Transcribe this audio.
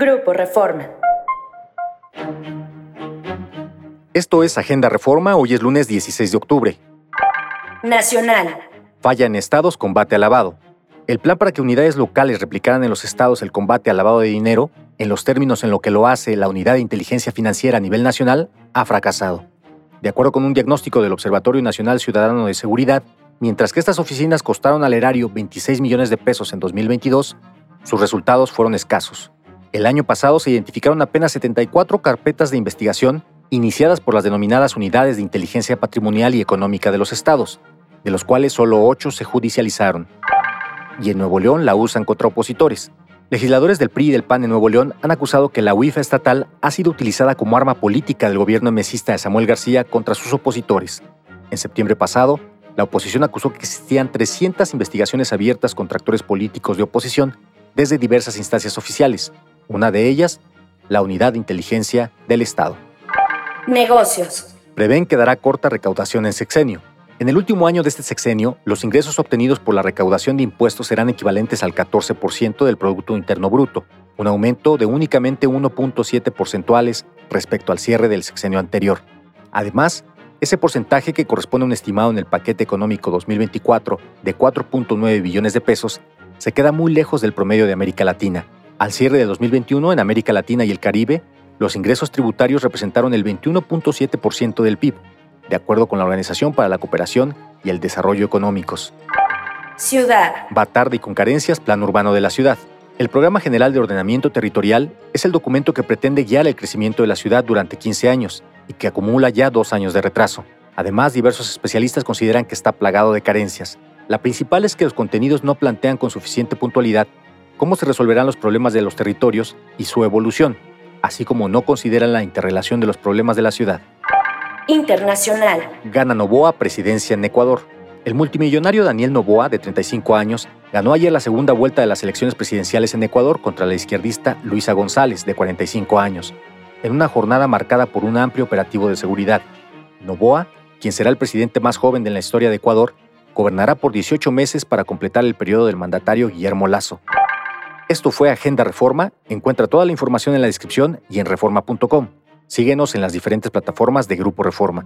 Grupo Reforma. Esto es Agenda Reforma, hoy es lunes 16 de octubre. Nacional. Falla en estados, combate al lavado. El plan para que unidades locales replicaran en los estados el combate al lavado de dinero, en los términos en lo que lo hace la Unidad de Inteligencia Financiera a nivel nacional, ha fracasado. De acuerdo con un diagnóstico del Observatorio Nacional Ciudadano de Seguridad, mientras que estas oficinas costaron al erario 26 millones de pesos en 2022, sus resultados fueron escasos. El año pasado se identificaron apenas 74 carpetas de investigación iniciadas por las denominadas unidades de inteligencia patrimonial y económica de los estados, de los cuales solo 8 se judicializaron. Y en Nuevo León la usan contra opositores. Legisladores del PRI y del PAN en Nuevo León han acusado que la UIFA estatal ha sido utilizada como arma política del gobierno mesista de Samuel García contra sus opositores. En septiembre pasado, la oposición acusó que existían 300 investigaciones abiertas contra actores políticos de oposición desde diversas instancias oficiales, una de ellas, la Unidad de Inteligencia del Estado. Negocios. Prevén que dará corta recaudación en sexenio. En el último año de este sexenio, los ingresos obtenidos por la recaudación de impuestos serán equivalentes al 14% del Producto Interno Bruto, un aumento de únicamente 1.7 porcentuales respecto al cierre del sexenio anterior. Además, ese porcentaje que corresponde a un estimado en el paquete económico 2024 de 4.9 billones de pesos se queda muy lejos del promedio de América Latina, al cierre de 2021, en América Latina y el Caribe, los ingresos tributarios representaron el 21.7% del PIB, de acuerdo con la Organización para la Cooperación y el Desarrollo Económicos. Ciudad. Va tarde y con carencias Plan Urbano de la Ciudad. El Programa General de Ordenamiento Territorial es el documento que pretende guiar el crecimiento de la ciudad durante 15 años y que acumula ya dos años de retraso. Además, diversos especialistas consideran que está plagado de carencias. La principal es que los contenidos no plantean con suficiente puntualidad cómo se resolverán los problemas de los territorios y su evolución, así como no consideran la interrelación de los problemas de la ciudad. Internacional. Gana Novoa presidencia en Ecuador. El multimillonario Daniel Novoa, de 35 años, ganó ayer la segunda vuelta de las elecciones presidenciales en Ecuador contra la izquierdista Luisa González, de 45 años, en una jornada marcada por un amplio operativo de seguridad. Novoa, quien será el presidente más joven de la historia de Ecuador, gobernará por 18 meses para completar el periodo del mandatario Guillermo Lazo. Esto fue Agenda Reforma. Encuentra toda la información en la descripción y en reforma.com. Síguenos en las diferentes plataformas de Grupo Reforma.